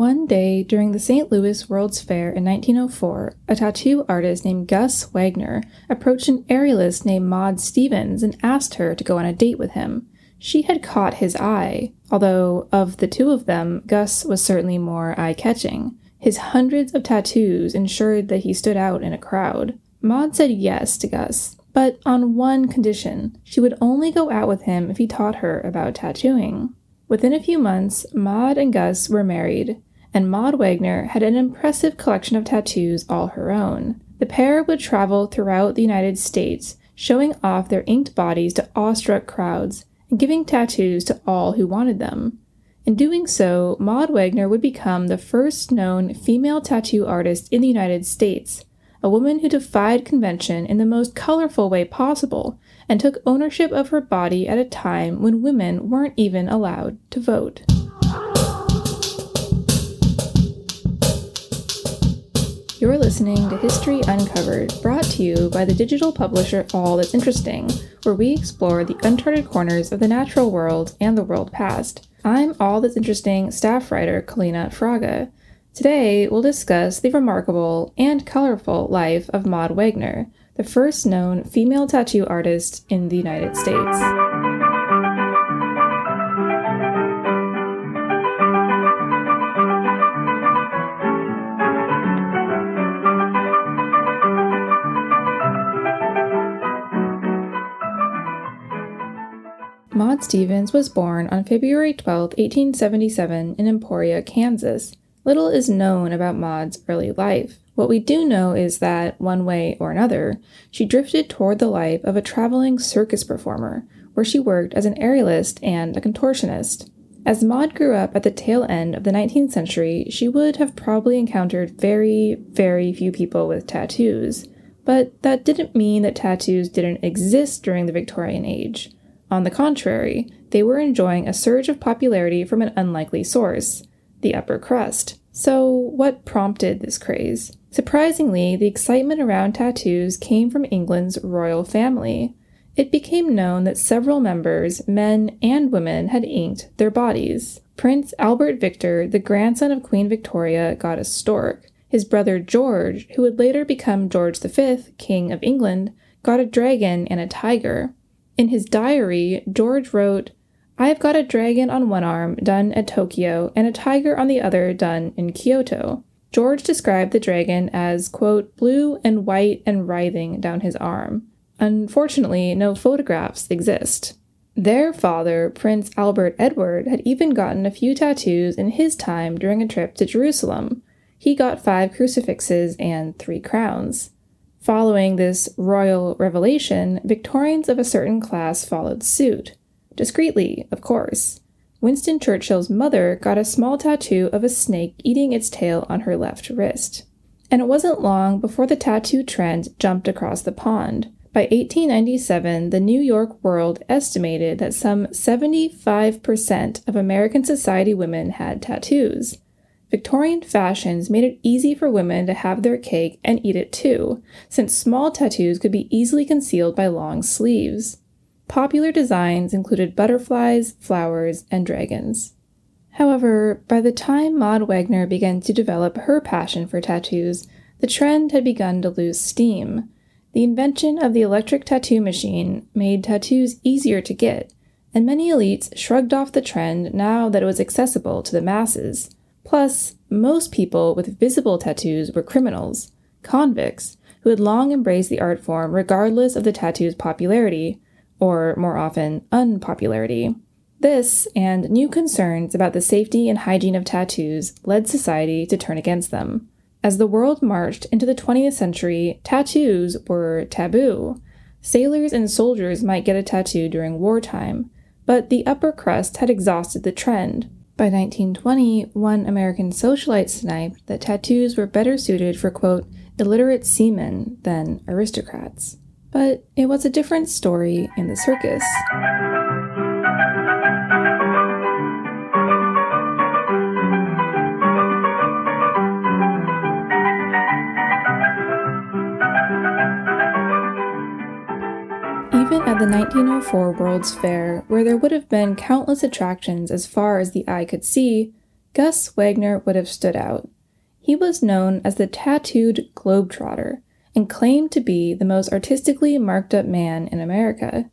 One day during the St. Louis World's Fair in 1904, a tattoo artist named Gus Wagner approached an aerialist named Maud Stevens and asked her to go on a date with him. She had caught his eye, although of the two of them, Gus was certainly more eye catching. His hundreds of tattoos ensured that he stood out in a crowd. Maud said yes to Gus, but on one condition she would only go out with him if he taught her about tattooing. Within a few months, Maud and Gus were married, and Maud Wagner had an impressive collection of tattoos all her own. The pair would travel throughout the United States, showing off their inked bodies to awestruck crowds and giving tattoos to all who wanted them. In doing so, Maud Wagner would become the first known female tattoo artist in the United States, a woman who defied convention in the most colorful way possible and took ownership of her body at a time when women weren't even allowed to vote. You're listening to History Uncovered, brought to you by the digital publisher All That's Interesting, where we explore the uncharted corners of the natural world and the world past. I'm All That's Interesting staff writer Kaleena Fraga. Today, we'll discuss the remarkable and colorful life of Maud Wagner, the first known female tattoo artist in the United States. Stevens was born on February 12, 1877, in Emporia, Kansas. Little is known about Maud's early life. What we do know is that, one way or another, she drifted toward the life of a traveling circus performer, where she worked as an aerialist and a contortionist. As Maud grew up at the tail end of the 19th century, she would have probably encountered very, very few people with tattoos. But that didn't mean that tattoos didn't exist during the Victorian age. On the contrary, they were enjoying a surge of popularity from an unlikely source the upper crust. So, what prompted this craze? Surprisingly, the excitement around tattoos came from England's royal family. It became known that several members, men and women, had inked their bodies. Prince Albert Victor, the grandson of Queen Victoria, got a stork. His brother George, who would later become George V, King of England, got a dragon and a tiger. In his diary, George wrote, I have got a dragon on one arm done at Tokyo and a tiger on the other done in Kyoto. George described the dragon as, quote, blue and white and writhing down his arm. Unfortunately, no photographs exist. Their father, Prince Albert Edward, had even gotten a few tattoos in his time during a trip to Jerusalem. He got five crucifixes and three crowns. Following this royal revelation, Victorians of a certain class followed suit. Discreetly, of course. Winston Churchill's mother got a small tattoo of a snake eating its tail on her left wrist. And it wasn't long before the tattoo trend jumped across the pond. By 1897, the New York World estimated that some 75% of American society women had tattoos. Victorian fashions made it easy for women to have their cake and eat it too, since small tattoos could be easily concealed by long sleeves. Popular designs included butterflies, flowers, and dragons. However, by the time Maud Wagner began to develop her passion for tattoos, the trend had begun to lose steam. The invention of the electric tattoo machine made tattoos easier to get, and many elites shrugged off the trend now that it was accessible to the masses. Plus, most people with visible tattoos were criminals, convicts, who had long embraced the art form regardless of the tattoo's popularity, or more often, unpopularity. This and new concerns about the safety and hygiene of tattoos led society to turn against them. As the world marched into the 20th century, tattoos were taboo. Sailors and soldiers might get a tattoo during wartime, but the upper crust had exhausted the trend. By 1920, one American socialite sniped that tattoos were better suited for, quote, illiterate seamen than aristocrats. But it was a different story in the circus. The 1904 World's Fair, where there would have been countless attractions as far as the eye could see, Gus Wagner would have stood out. He was known as the tattooed globetrotter and claimed to be the most artistically marked up man in America.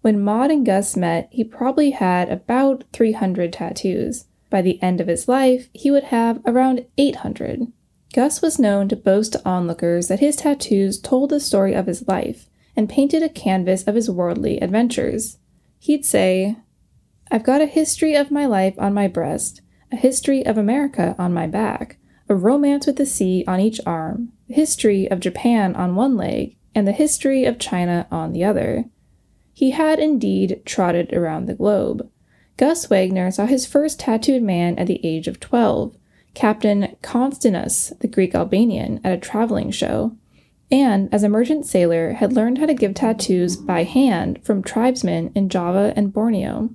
When Maud and Gus met, he probably had about 300 tattoos. By the end of his life, he would have around 800. Gus was known to boast to onlookers that his tattoos told the story of his life and painted a canvas of his worldly adventures. He'd say, I've got a history of my life on my breast, a history of America on my back, a romance with the sea on each arm, the history of Japan on one leg, and the history of China on the other. He had indeed trotted around the globe. Gus Wagner saw his first tattooed man at the age of 12, Captain Constantinos, the Greek Albanian, at a traveling show and as a merchant sailor had learned how to give tattoos by hand from tribesmen in Java and Borneo.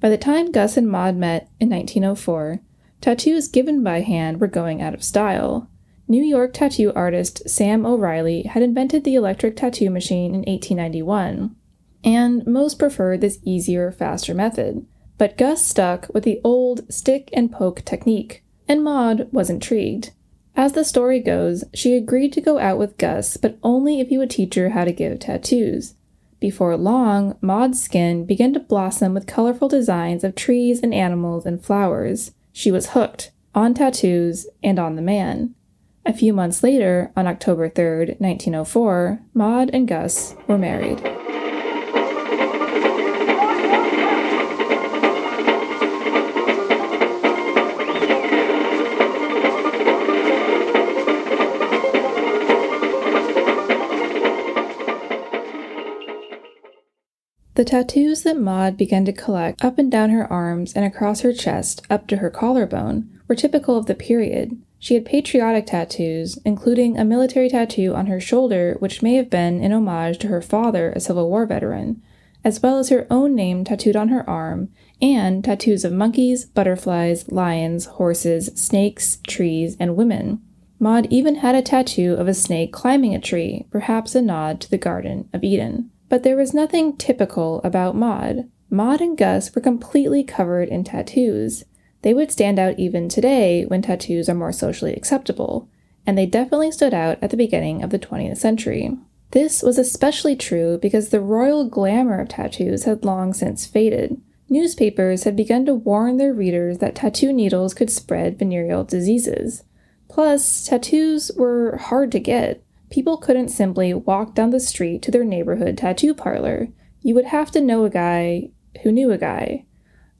By the time Gus and Maud met in 1904, tattoos given by hand were going out of style. New York tattoo artist Sam O'Reilly had invented the electric tattoo machine in 1891, and most preferred this easier, faster method. But Gus stuck with the old stick and poke technique, and Maud was intrigued. As the story goes, she agreed to go out with Gus, but only if he would teach her how to give tattoos. Before long, Maud's skin began to blossom with colorful designs of trees and animals and flowers. She was hooked on tattoos and on the man. A few months later, on October 3, 1904, Maud and Gus were married. The tattoos that Maud began to collect up and down her arms and across her chest up to her collarbone were typical of the period. She had patriotic tattoos, including a military tattoo on her shoulder, which may have been in homage to her father, a Civil War veteran, as well as her own name tattooed on her arm, and tattoos of monkeys, butterflies, lions, horses, snakes, trees, and women. Maud even had a tattoo of a snake climbing a tree, perhaps a nod to the Garden of Eden. But there was nothing typical about Maud. Maud and Gus were completely covered in tattoos. They would stand out even today when tattoos are more socially acceptable, and they definitely stood out at the beginning of the 20th century. This was especially true because the royal glamour of tattoos had long since faded. Newspapers had begun to warn their readers that tattoo needles could spread venereal diseases. Plus, tattoos were hard to get. People couldn't simply walk down the street to their neighborhood tattoo parlor. You would have to know a guy who knew a guy.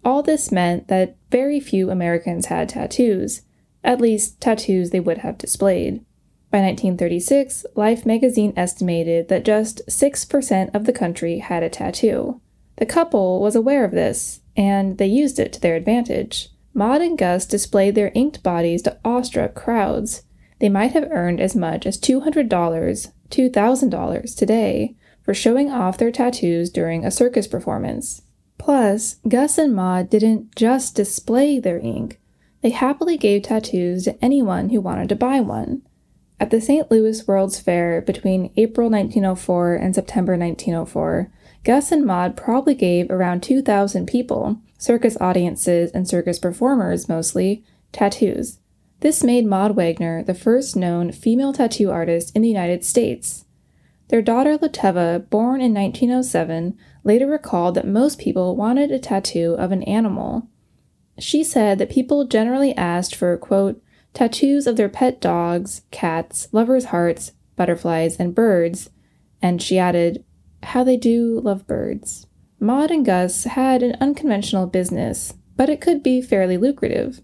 All this meant that very few Americans had tattoos, at least tattoos they would have displayed. By 1936, Life magazine estimated that just 6% of the country had a tattoo. The couple was aware of this, and they used it to their advantage. Maud and Gus displayed their inked bodies to awestruck crowds they might have earned as much as $200, $2,000 today for showing off their tattoos during a circus performance. Plus, Gus and Maud didn't just display their ink, they happily gave tattoos to anyone who wanted to buy one. At the St. Louis World's Fair between April 1904 and September 1904, Gus and Maud probably gave around 2,000 people, circus audiences and circus performers mostly, tattoos. This made Maud Wagner the first known female tattoo artist in the United States. Their daughter Lovetta, born in 1907, later recalled that most people wanted a tattoo of an animal. She said that people generally asked for, quote, tattoos of their pet dogs, cats, lovers' hearts, butterflies, and birds, and she added, how they do love birds. Maud and Gus had an unconventional business, but it could be fairly lucrative.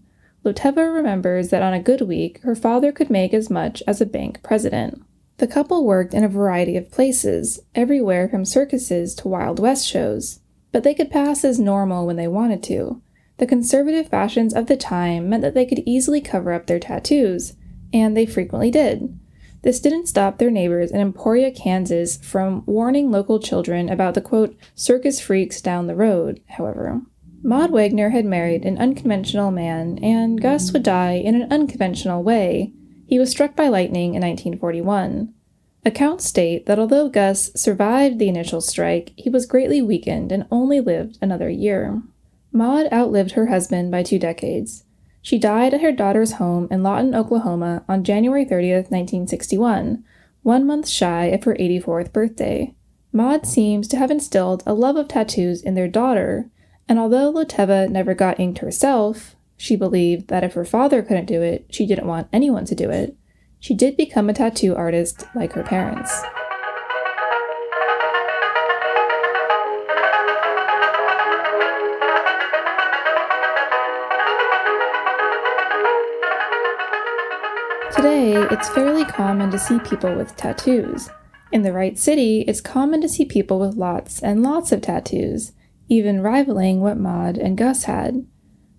Lovetta remembers that on a good week, her father could make as much as a bank president. The couple worked in a variety of places, everywhere from circuses to Wild West shows. but they could pass as normal when they wanted to. The conservative fashions of the time meant that they could easily cover up their tattoos, and they frequently did. This didn't stop their neighbors in Emporia, Kansas from warning local children about the quote, circus freaks down the road, however. Maud Wagner had married an unconventional man, and Gus would die in an unconventional way. He was struck by lightning in 1941. Accounts state that although Gus survived the initial strike, he was greatly weakened and only lived another year. Maud outlived her husband by two decades. She died at her daughter's home in Lawton, Oklahoma on January 30th, 1961, one month shy of her 84th birthday. Maud seems to have instilled a love of tattoos in their daughter, and although Lovetta never got inked herself, she believed that if her father couldn't do it, she didn't want anyone to do it. She did become a tattoo artist like her parents. Today, it's fairly common to see people with tattoos. In the right city, it's common to see people with lots and lots of tattoos, even rivaling what Maud and Gus had.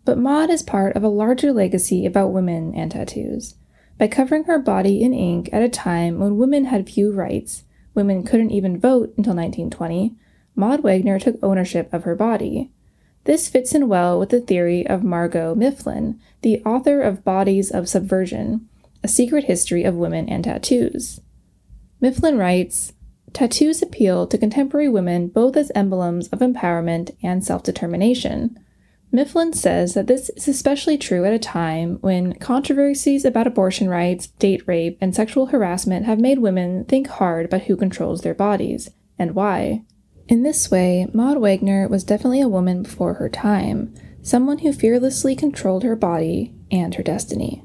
But Maud is part of a larger legacy about women and tattoos. By covering her body in ink at a time when women had few rights, women couldn't even vote until 1920, Maud Wagner took ownership of her body. This fits in well with the theory of Margot Mifflin, the author of Bodies of Subversion, a Secret History of Women and Tattoos. Mifflin writes Tattoos appeal to contemporary women both as emblems of empowerment and self determination. Mifflin says that this is especially true at a time when controversies about abortion rights, date rape, and sexual harassment have made women think hard about who controls their bodies and why. In this way, Maud Wagner was definitely a woman before her time, someone who fearlessly controlled her body and her destiny.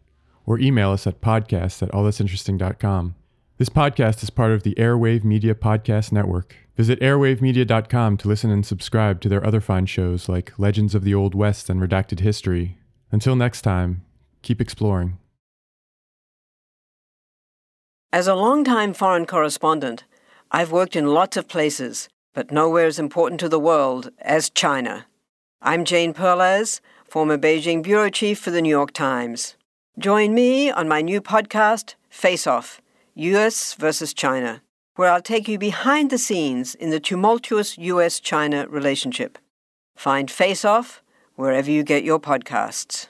or email us at podcast at allthat'sinteresting.com. This podcast is part of the Airwave Media Podcast Network. Visit airwavemedia.com to listen and subscribe to their other fine shows like Legends of the Old West and Redacted History. Until next time, keep exploring. As a longtime foreign correspondent, I've worked in lots of places, but nowhere as important to the world as China. I'm Jane Perlez, former Beijing bureau chief for the New York Times. Join me on my new podcast, Face Off US versus China, where I'll take you behind the scenes in the tumultuous US China relationship. Find Face Off wherever you get your podcasts.